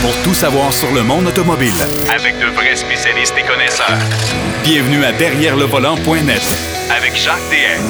pour tout savoir sur le monde automobile. Avec de vrais spécialistes et connaisseurs. Bienvenue à Derrière le volant.net Avec Jacques DM.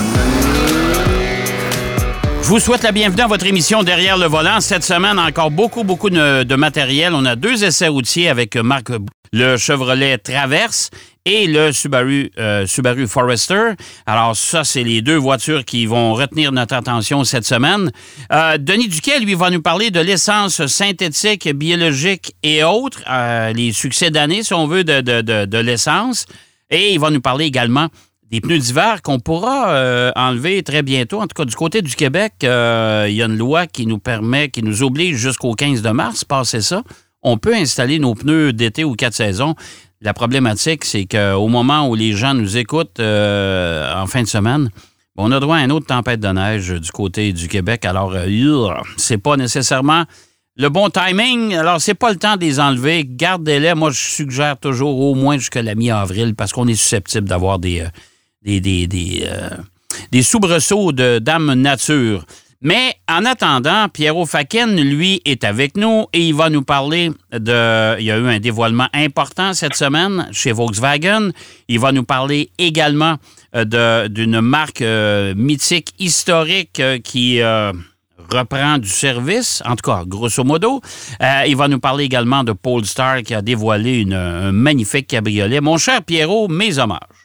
Je vous souhaite la bienvenue à votre émission Derrière le volant. Cette semaine, encore beaucoup, beaucoup de, de matériel. On a deux essais routiers avec Marc, le Chevrolet Traverse et le Subaru, euh, Subaru Forester. Alors ça, c'est les deux voitures qui vont retenir notre attention cette semaine. Euh, Denis Duquet, lui, va nous parler de l'essence synthétique, biologique et autres, euh, les succès d'année, si on veut, de, l'essence. Et il va nous parler également des pneus d'hiver qu'on pourra enlever très bientôt. En tout cas, du côté du Québec, il y a une loi qui nous permet, qui nous oblige jusqu'au 15 de mars, passer ça. On peut installer nos pneus d'été ou quatre saisons. La problématique, c'est qu'au moment où les gens nous écoutent euh, en fin de semaine, on a droit à une autre tempête de neige du côté du Québec. Alors, euh, c'est pas nécessairement le bon timing. Alors, c'est pas le temps de les enlever. Gardez-les. Moi, je suggère toujours au moins jusqu'à la mi-avril parce qu'on est susceptible d'avoir des, euh, des, des, des, soubresauts de Dame Nature. Mais en attendant, Pierrot Faken, lui, est avec nous et il va nous parler de. Il y a eu un dévoilement important cette semaine chez Volkswagen. Il va nous parler également euh, d'une marque euh, mythique, historique, euh, qui reprend du service, en tout cas, grosso modo. Il va nous parler également de Polestar qui a dévoilé un magnifique cabriolet. Mon cher Pierrot, mes hommages.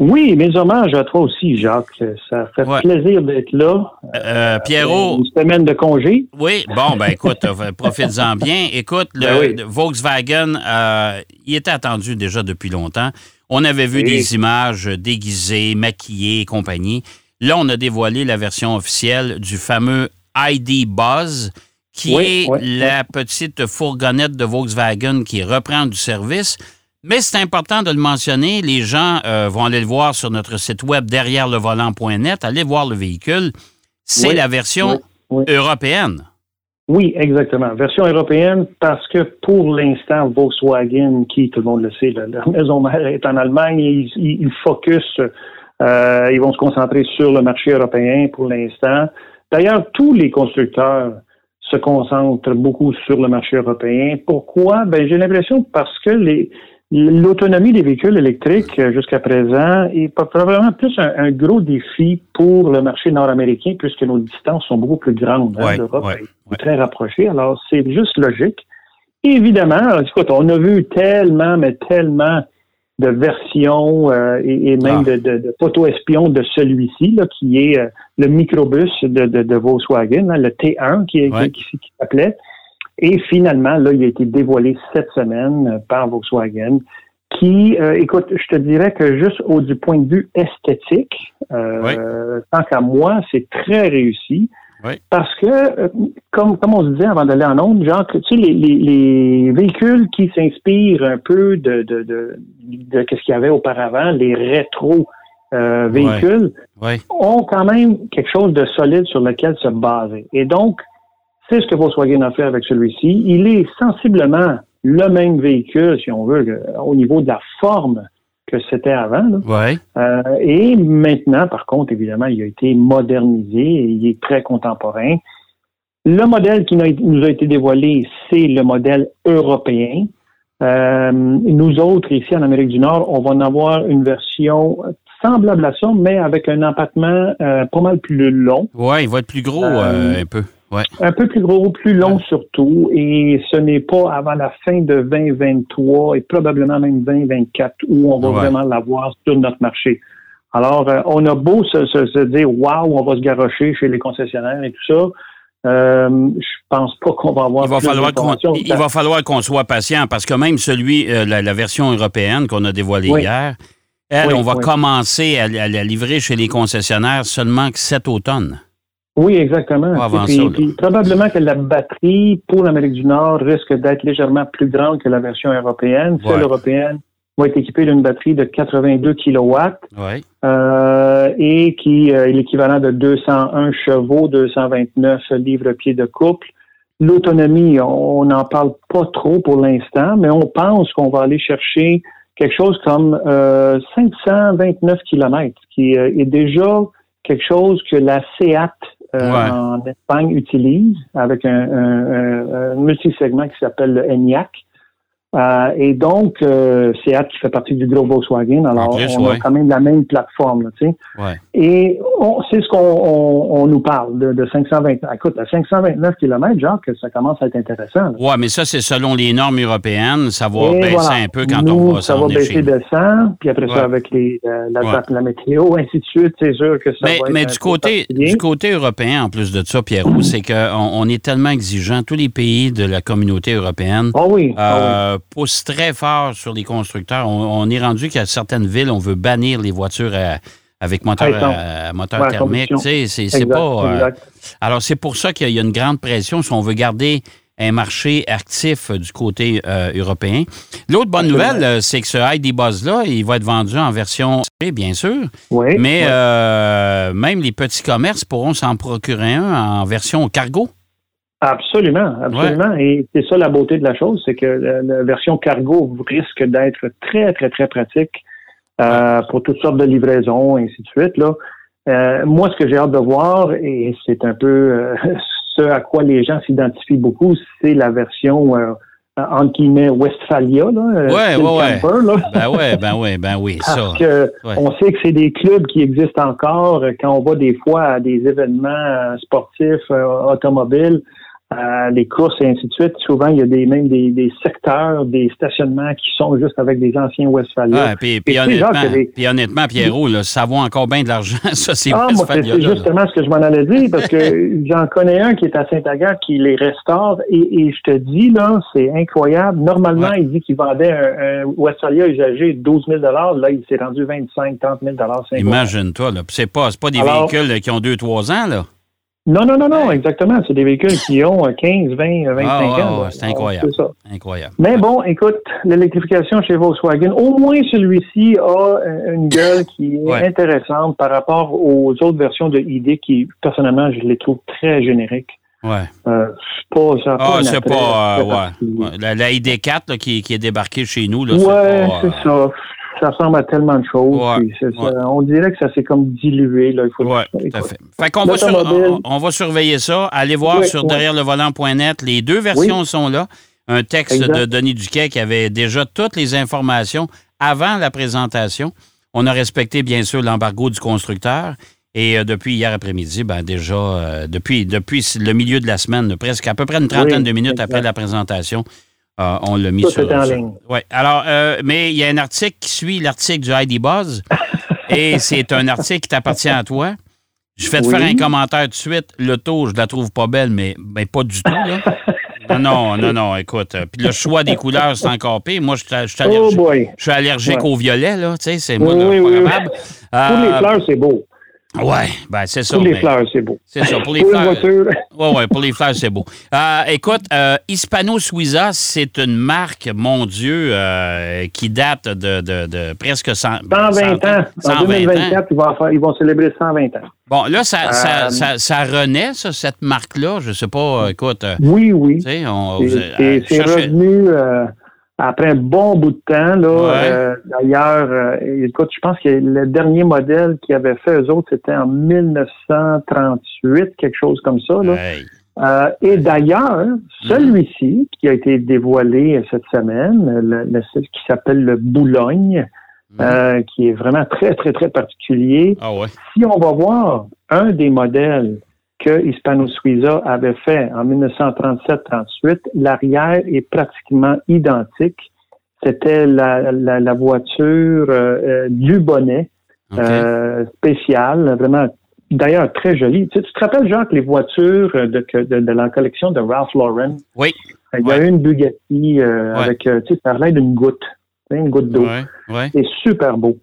Oui, mes hommages à toi aussi, Jacques. Ça fait Ouais. plaisir d'être là. Euh, Pierrot, Une semaine de congé. Oui, bon, ben écoute, euh, profites-en bien. Écoute, le, Ben oui. Volkswagen, euh, il était attendu déjà depuis longtemps. On avait vu Oui. des images déguisées, maquillées et compagnie. Là, on a dévoilé la version officielle du fameux ID Buzz, qui Oui, est la petite fourgonnette de Volkswagen qui reprend du service. Mais c'est important de le mentionner. Les gens euh, vont aller le voir sur notre site web derrière le volant.net. Allez voir le véhicule. C'est Oui, la version oui, oui. européenne. Oui, exactement. Version européenne, parce que pour l'instant, Volkswagen, qui, tout le monde le sait, la, la maison mère est en Allemagne, et ils, ils- ils focus, euh, ils vont se concentrer sur le marché européen pour l'instant. D'ailleurs, tous les constructeurs se concentrent beaucoup sur le marché européen. Pourquoi? Ben, j'ai l'impression parce que les, l'autonomie des véhicules électriques euh, jusqu'à présent est probablement plus un, un gros défi pour le marché nord-américain puisque nos distances sont beaucoup plus grandes. hein. Ouais, L'Europe ouais, est très rapprochée. Alors, c'est juste logique. Évidemment, écoute, on a vu tellement, mais tellement de versions euh, et, et même Ah. de, de, de photo-espions de celui-ci, là, qui est euh, le microbus de, de, de Volkswagen, hein, le T1 qui, est- Ouais. qui, qui- qui s'appelait. Et finalement, là, il a été dévoilé cette semaine par Volkswagen, qui, euh, écoute, je te dirais que juste au du point de vue esthétique, euh, tant qu'à moi, c'est très réussi. Oui. Parce que, euh, comme, comme on se disait avant d'aller en onde, genre, tu sais, les, les, les véhicules qui s'inspirent un peu de, de, de, de ce qu'il y avait auparavant, les rétro euh, véhicules, Oui. ont quand même quelque chose de solide sur lequel se baser. Et donc, c'est ce que Volkswagen a fait avec celui-ci? Il est sensiblement le même véhicule, si on veut, au niveau de la forme que c'était avant. là. Oui. Euh, et maintenant, par contre, évidemment, il a été modernisé et il est très contemporain. Le modèle qui nous a été dévoilé, c'est le modèle européen. Euh, nous autres, ici en Amérique du Nord, on va en avoir une version semblable à ça, mais avec un empattement euh, pas mal plus long. Ouais, il va être plus gros un peu. Ouais. Un peu plus gros, plus long surtout, et ce n'est pas avant la fin de 2023 et probablement même 2024 où on va Ouais. vraiment l'avoir sur notre marché. Alors, euh, on a beau se, se, se dire waouh, on va se garrocher chez les concessionnaires et tout ça. Euh, je pense pas qu'on va avoir. Il va falloir qu'on il va falloir qu'on soit patient parce que même celui, euh, la, la version européenne qu'on a dévoilée Oui. hier, elle, Oui, on va oui. commencer à, à la livrer chez les concessionnaires seulement cet automne. Oui, exactement. Pas avant Puis- ça, là. puis probablement que la batterie pour l'Amérique du Nord risque d'être légèrement plus grande que la version européenne. Celle Ouais. européenne va être équipée d'une batterie de 82 kilowatts. Oui. euh, et qui euh, est l'équivalent de 201 chevaux, 229 livres-pieds de couple. L'autonomie, on n'en parle pas trop pour l'instant, mais on pense qu'on va aller chercher quelque chose comme euh, 529 kilomètres, qui euh, est déjà quelque chose que la Seat en Espagne utilisent avec un, un, un multisegment qui s'appelle le ENIAC. Euh, et donc, euh, Seat qui fait partie du groupe Volkswagen, alors on a quand même la même plateforme, tu sais. Ouais. Et c'est ce qu'on on, nous parle de, de 520. Écoute, à 529 km, genre que ça commence à être intéressant. Oui, mais ça, c'est selon les normes européennes. Ça va baisser un peu quand on va Ça va baisser de 100, puis après ça, avec les, euh, la, la, météo, ainsi de suite, c'est sûr que ça mais, va Mais du côté, du côté européen, en plus de ça, Pierrot, c'est qu'on on est tellement exigeant. Tous les pays de la communauté européenne. Oh oui. Oh oui pousse très fort sur les constructeurs. On, est rendu qu'à certaines villes, on veut bannir les voitures avec moteur, moteur thermique. C'est pas. Euh, alors, c'est pour ça qu'il y a une grande pression si on veut garder un marché actif du côté euh, européen. L'autre bonne nouvelle, euh, c'est que ce ID Buzz-là, il va être vendu en version C, bien sûr. Oui, mais même les petits commerces pourront s'en procurer un en version cargo. Absolument, absolument. Et c'est ça la beauté de la chose, c'est que la, version cargo risque d'être très, très, très pratique euh, pour toutes sortes de livraisons, et ainsi de suite. Là. Euh, moi, ce que j'ai hâte de voir, et c'est un peu euh, ce à quoi les gens s'identifient beaucoup, c'est la version entre guillemets Westphalia, là, ouais, ouais, camper, là. Ben ouais, ben ouais, ben oui, Parce que on sait que c'est des clubs qui existent encore quand on va des fois à des événements sportifs, automobiles. Euh, les courses et ainsi de suite. Souvent, il y a des, même des, des secteurs, des stationnements qui sont juste avec des anciens Westphalia. Ah, puis, puis, honnêtement, Pierrot, là, ça vaut encore bien de l'argent, ça, c'est ah, C'est justement ce que je m'en allais dire, parce que j'en connais un qui est à Saint-Agathe qui les restaure, et, et, je te dis, là, c'est incroyable. Normalement, il dit qu'il vendait un, un, Westphalia usagé 12 000 Là, il s'est rendu 25 30 000 Imagine-toi, là. C'est pas, pas des véhicules qui ont 2-3 ans, là. Non, non, non, non, exactement. C'est des véhicules qui ont 15, 20, 25 ans. c'est incroyable. Ça. incroyable. Mais bon, écoute, l'électrification chez Volkswagen, au moins celui-ci a une gueule qui est intéressante par rapport aux autres versions de ID qui, personnellement, je les trouve très génériques. Ouais. Euh, pas, ça ah, c'est pas. Euh, ouais. La, la ID4 là, qui, qui, est débarquée chez nous. Là, ouais, c'est ça ça ressemble à tellement de choses. on dirait que ça s'est comme dilué. Là. Il faut tout à fait. fait qu'on va, on, va surveiller ça. Allez voir sur derrière le volant.net. Les deux versions sont là. Un texte de Denis Duquet qui avait déjà toutes les informations avant la présentation. On a respecté, bien sûr, l'embargo du constructeur. Et euh, depuis hier après-midi, ben déjà, euh, depuis, depuis le milieu de la semaine, presque à peu près une trentaine de minutes après la présentation, ah, on l'a mis sur. en ligne. Oui. Alors, euh, mais il y a un article qui suit l'article du ID Buzz et c'est un article qui t'appartient à toi. Je vais te faire un commentaire tout de suite. L'auto, je la trouve pas belle, mais, mais pas du tout. Là. Non, non, non, écoute. Euh, puis le choix des couleurs, c'est encore pire. Moi, je suis allergique, oh je suis allergique au violet, là. Tu sais, c'est moi, oui, oui, pas capable. Tous les fleurs, c'est beau. Oui, ben c'est ça. Pour les fleurs, c'est beau. C'est ça. Pour les fleurs. Oui, oui, pour les fleurs, c'est beau. Euh, écoute, euh, Hispano Suiza, c'est une marque, mon Dieu, euh, qui date de, de, de presque 100, 120 ans. En 2024, Ils, vont faire, ils vont célébrer 120 ans. Bon, là, ça, ça, ça, ça, renaît, ça, cette marque-là. Je ne sais pas, écoute. oui, oui. C'est revenu après un bon bout de temps. Là, euh, d'ailleurs, euh, écoute, je pense que le dernier modèle qu'ils avaient fait, eux autres, c'était en 1938, quelque chose comme ça. Là. Euh, et d'ailleurs, celui-ci, qui a été dévoilé cette semaine, le, le qui s'appelle le Boulogne, mhm. qui est vraiment très, très, très particulier. Ah ouais. Si on va voir un des modèles que Hispano Suiza avait fait en 1937-38, l'arrière est pratiquement identique. C'était la, la, voiture euh, euh, du bonnet euh, spéciale, vraiment d'ailleurs très jolie. Tu, te rappelles, Jacques, les voitures de, de, la collection de Ralph Lauren? Oui. Il y a une Bugatti avec, tu sais, ça d'une goutte, une goutte d'eau. C'est super beau.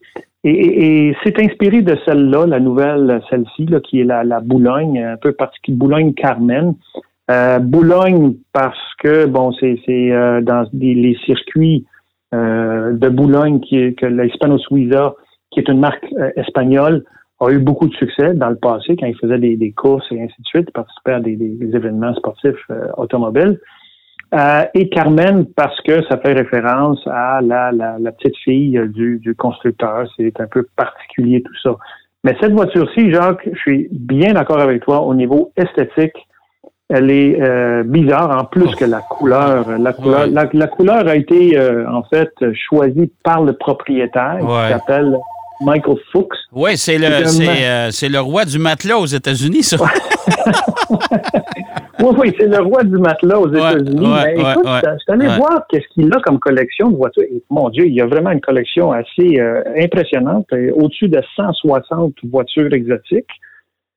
Et, c'est inspiré de celle-là, la nouvelle, celle-ci, qui est la, la, Boulogne, un peu particulière, Boulogne-Carmen. Euh, Boulogne parce que, bon, c'est euh, dans les circuits euh, de Boulogne que l'Hispano Suiza, qui est une marque espagnole, a eu beaucoup de succès dans le passé quand il faisait des, courses et ainsi de suite, participait à des événements sportifs automobiles. Euh, et Carmen, parce que ça fait référence à la, la, petite fille du, du constructeur. C'est un peu particulier tout ça. Mais cette voiture-ci, Jacques, je suis bien d'accord avec toi au niveau esthétique. Elle est euh, bizarre en plus que la couleur. La couleur, Ouais. la, la couleur a été euh, en fait choisie par le propriétaire Ouais. qui s'appelle Michael Fuchs. Oui, c'est le, euh, c'est le roi du matelas aux États-Unis, ça. Oui, oui, c'est le roi du matelas aux États-Unis. ouais, Mais ouais, écoute, ouais. je suis allé voir qu'est-ce qu'il a comme collection de voitures. Et, mon Dieu, il y a vraiment une collection assez euh, impressionnante, euh, au-dessus de 160 voitures exotiques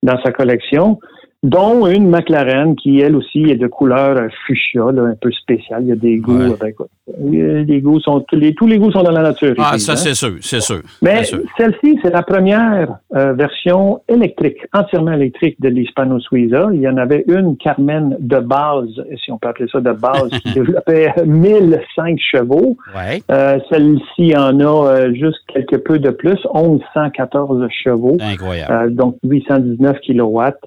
dans sa collection, dont une McLaren qui, elle aussi, est de couleur fuchsia, là, un peu spéciale. Il y a des goûts, Ouais. ben, écoute, les goûts sont, tous les, tous les goûts sont dans la nature. Ah, ça, c'est sûr, c'est sûr. Mais celle-ci, c'est la première euh, version électrique, entièrement électrique de l'Hispano Suiza. Il y en avait une Carmen de base, si on peut appeler ça de base, qui développait 1005 chevaux. Ouais, Euh, Celle-ci en a euh, juste quelque peu de plus, 1114 chevaux, incroyable. euh, donc 819 kilowatts.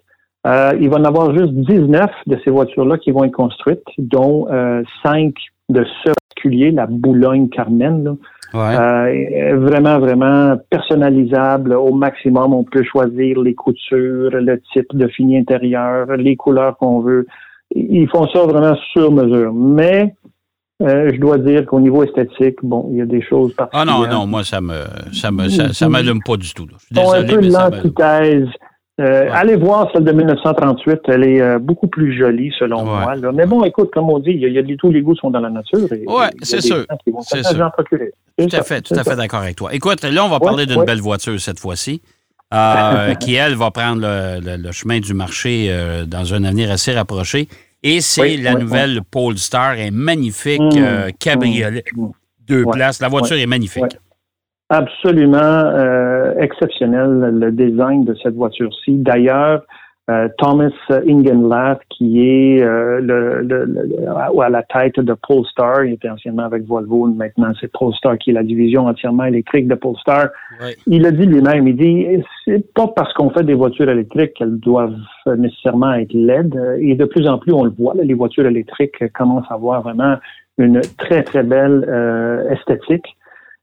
Euh, il va en avoir juste 19 de ces voitures-là qui vont être construites, dont euh, 5 de ce particulier, la Boulogne Carmen. Là. Ouais. Euh, vraiment, vraiment personnalisable au maximum. On peut choisir les coutures, le type de fini intérieur, les couleurs qu'on veut. Ils font ça vraiment sur mesure. Mais euh, je dois dire qu'au niveau esthétique, bon, il y a des choses ah particulières. non, non, moi, ça me ça me, ça, ça m'allume pas du tout. là. Je suis sont un désolé, peu l'antithèse. Euh, Allez voir celle de 1938, elle est euh, beaucoup plus jolie selon Ouais. moi. là. Mais bon, écoute, comme on dit, il y a, il y a- tous les goûts sont dans la nature. Y a c'est sûr. C'est sûr. Tout à fait, tout à fait d'accord avec toi. Écoute, là, on va Ouais, parler d'une belle voiture cette fois-ci, euh, qui, elle, va prendre le, le- le chemin du marché dans un avenir assez rapproché. Et c'est Oui, la oui, nouvelle Polestar, un magnifique Mmh, cabriolet, mmh. deux Ouais, places. La voiture est magnifique. Absolument euh, exceptionnel le design de cette voiture-ci. D'ailleurs, euh, Thomas Ingenlath, qui est euh, le, le- le- à la tête de Polestar, il était anciennement avec Volvo, maintenant c'est Polestar qui est la division entièrement électrique de Polestar. Ouais. Il a dit lui-même, il dit, c'est pas parce qu'on fait des voitures électriques qu'elles doivent nécessairement être LED. Et de plus en plus, on le voit, les voitures électriques commencent à avoir vraiment une très, très belle euh, esthétique.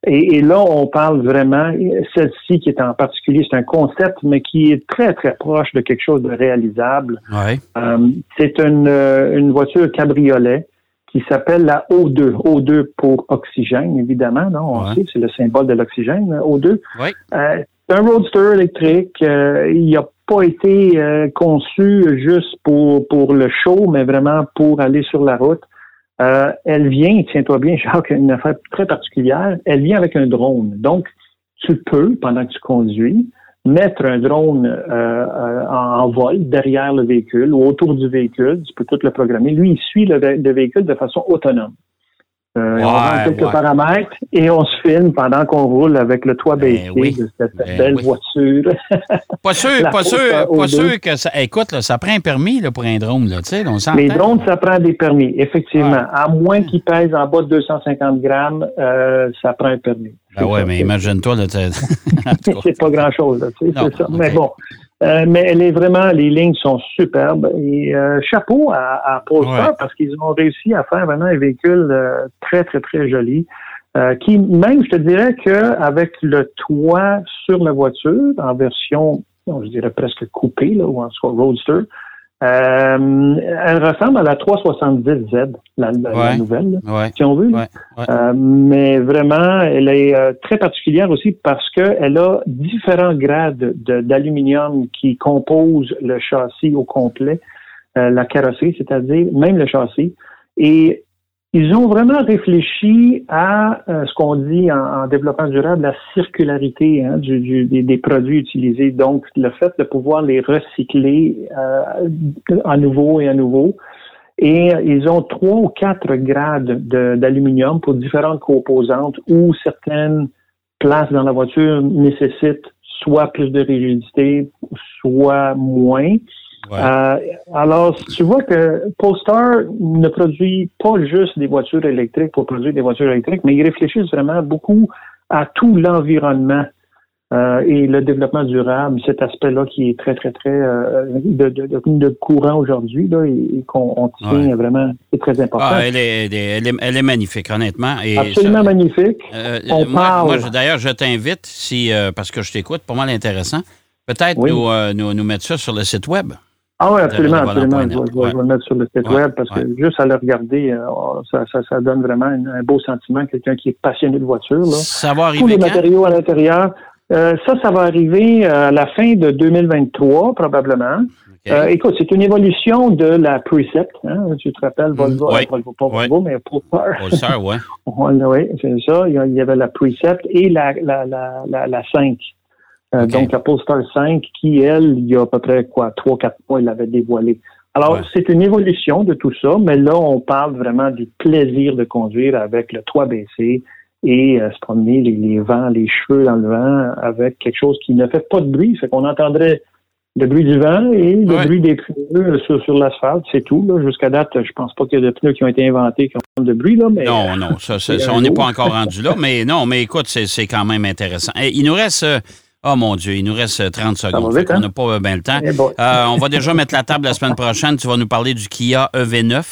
Et, et là, on parle vraiment, celle-ci qui est en particulier, c'est un concept, mais qui est très, très proche de quelque chose de réalisable. Ouais. Euh, c'est une, euh, une voiture cabriolet qui s'appelle la O2. O2 pour oxygène, évidemment. Non, on Ouais. sait, c'est le symbole de l'oxygène, O2. Ouais. Euh, c'est un roadster électrique. euh, il n'a pas été euh, conçu juste pour, pour le show, mais vraiment pour aller sur la route. Euh, elle vient, tiens-toi bien, Jacques, une affaire très particulière. Elle vient avec un drone. Donc, tu peux, pendant que tu conduis, mettre un drone euh, euh, en, en vol derrière le véhicule ou autour du véhicule. Tu peux tout le programmer. Lui, il suit le, le véhicule de façon autonome. Euh, Ouais, on rentre quelques ouais. paramètres et on se filme pendant qu'on roule avec le toit Ben baissé oui. de cette Ben belle oui. voiture. Pas sûr, pas sûr, pas O2. sûr que ça. Écoute, là, ça prend un permis là, pour un drone, là, tu sais, on. Les drones, ça prend des permis, effectivement. Ouais. À moins qu'ils pèsent en bas de 250 grammes, euh, ça prend un permis. Ben ouais, mais imagine-toi, là, c'est pas grand-chose, tu sais, c'est ça. Mais bon, Euh, mais elle est vraiment, les lignes sont superbes. Et euh, chapeau à, à Polestar Ouais. parce qu'ils ont réussi à faire vraiment un véhicule euh, très, très, très joli. euh, qui, même, je te dirais qu'avec le toit sur la voiture, en version, je dirais presque coupée, là, ou en cas roadster, euh, elle ressemble à la 370Z, la, la- nouvelle, là, Ouais, si on veut. ouais. Euh, mais vraiment, elle est euh, très particulière aussi parce qu'elle a différents grades de- d'aluminium qui composent le châssis au complet, euh, la carrosserie, c'est-à-dire même le châssis. Et ils ont vraiment réfléchi à euh, ce qu'on dit en, en développement durable, la circularité hein, du, du- des, des produits utilisés. Donc, le fait de pouvoir les recycler euh, à nouveau et à nouveau. Et euh, ils ont trois ou quatre grades de- d'aluminium pour différentes composantes où certaines places dans la voiture nécessitent soit plus de rigidité, soit moins. Ouais. Euh, alors, tu vois que Polestar ne produit pas juste des voitures électriques pour produire des voitures électriques, mais ils réfléchissent vraiment beaucoup à tout l'environnement euh, et le développement durable, cet aspect-là qui est très, très, très euh, de, de, courant aujourd'hui là, et, et qu'on on tient Ouais. vraiment, c'est très important. Ah, elle, est, elle, est, elle est- magnifique, honnêtement. Et Absolument ça- magnifique. On moi, parle. moi, d'ailleurs, je t'invite, si euh, parce que je t'écoute, pas mal intéressant. Peut-être Oui. nous, nous, nous mettre ça sur le site web. Ah oui, absolument, absolument. Je je vais- je vais le mettre sur le site Ouais, web parce ouais. que juste à le regarder, euh, ça, ça, ça donne vraiment un, beau sentiment. Quelqu'un qui est passionné de voiture. Là. Ça va Tous les arriver quand? matériaux à l'intérieur. Euh, ça, ça va arriver euh, à la fin de 2023, probablement. Euh, écoute, c'est une évolution de la Precept. Hein? Tu te rappelles, Volvo, Mm, oui. Volvo, pas Oui. Volvo, mais Polestar. Polestar, ouais. oui, c'est ça. Il y a- il y avait la Precept et la, la, la, la, la 5. Euh. Donc, la Polestar 5, qui, elle, il y a à peu près, quoi, 3-4 mois, elle l'avait dévoilée. Alors, Ouais. c'est une évolution de tout ça, mais là, on parle vraiment du plaisir de conduire avec le toit baissé et euh, se promener les, les vents, les cheveux dans le vent avec quelque chose qui ne fait pas de bruit. Fait qu'on entendrait le bruit du vent et le Ouais. bruit des pneus sur, sur l'asphalte, c'est tout. là. Jusqu'à date, je pense pas qu'il y a de pneus qui ont été inventés qui ont de bruit, là, mais Non, non, ça, ça- on n'est pas encore rendu là, mais non, mais écoute, c'est c'est quand même intéressant. Et il nous reste, euh, oh mon Dieu, il nous reste euh, 30 secondes. va vite, on hein? n'a pas bien le temps. Eh. Euh, on va déjà mettre la table la semaine prochaine. Tu vas nous parler du Kia EV9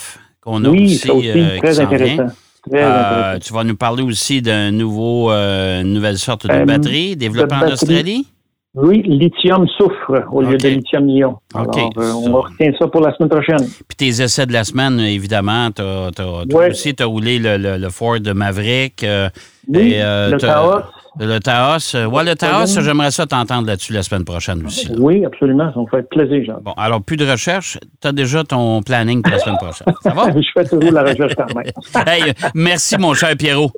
qu'on a oui, aussi, aussi, euh, qui très vient. intéressant. Très Euh, intéressant. tu vas nous parler aussi d'un nouveau, euh, une nouvelle sorte de Euh, batterie développée en. Australie? Oui, lithium soufre au lieu de lithium-ion. OK, Alors, euh, on retient ça pour la semaine prochaine. Puis tes essais de la semaine, évidemment, tu as, Ouais. aussi t'as roulé le, le- le Ford Maverick. euh, Oui, et, euh, le t'as- Taos. Le Taos. euh, Ouais, le Taos, j'aimerais ça t'entendre là-dessus la semaine prochaine aussi. là. Oui, absolument. Ça me fait plaisir, Jean. Bon, alors, plus de recherche. Tu as déjà ton planning pour la semaine prochaine. Ça va? Je fais toujours la recherche quand même. Ça Hey, merci, mon cher Pierrot.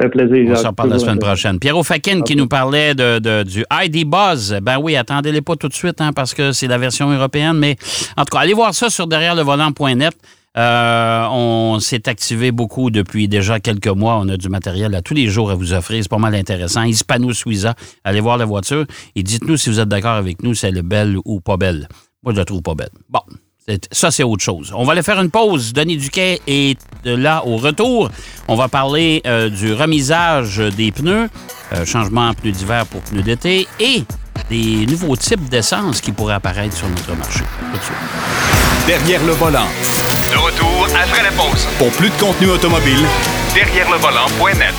fait plaisir, On Jacques. s'en parle la semaine prochaine. Pierrot Fakin qui nous parlait de, de- du ID Buzz. Ben oui, attendez-les pas tout de suite hein, parce que c'est la version européenne. Mais en tout cas, allez voir ça sur derrière le volant.net. Euh, on s'est activé beaucoup depuis déjà quelques mois. On a du matériel à tous les jours à vous offrir. C'est pas mal intéressant. Hispano Suiza. Allez voir la voiture et dites-nous si vous êtes d'accord avec nous, si elle est belle ou pas belle. Moi, je la trouve pas belle. Bon. Ça, c'est autre chose. On va aller faire une pause. Denis Duquet est là au retour. On va parler euh, du remisage des pneus, euh, changement en pneus d'hiver pour pneus d'été et des nouveaux types d'essence qui pourraient apparaître sur notre marché. Derrière le volant. De retour après la pause. Pour plus de contenu automobile, Derrière le volant.net.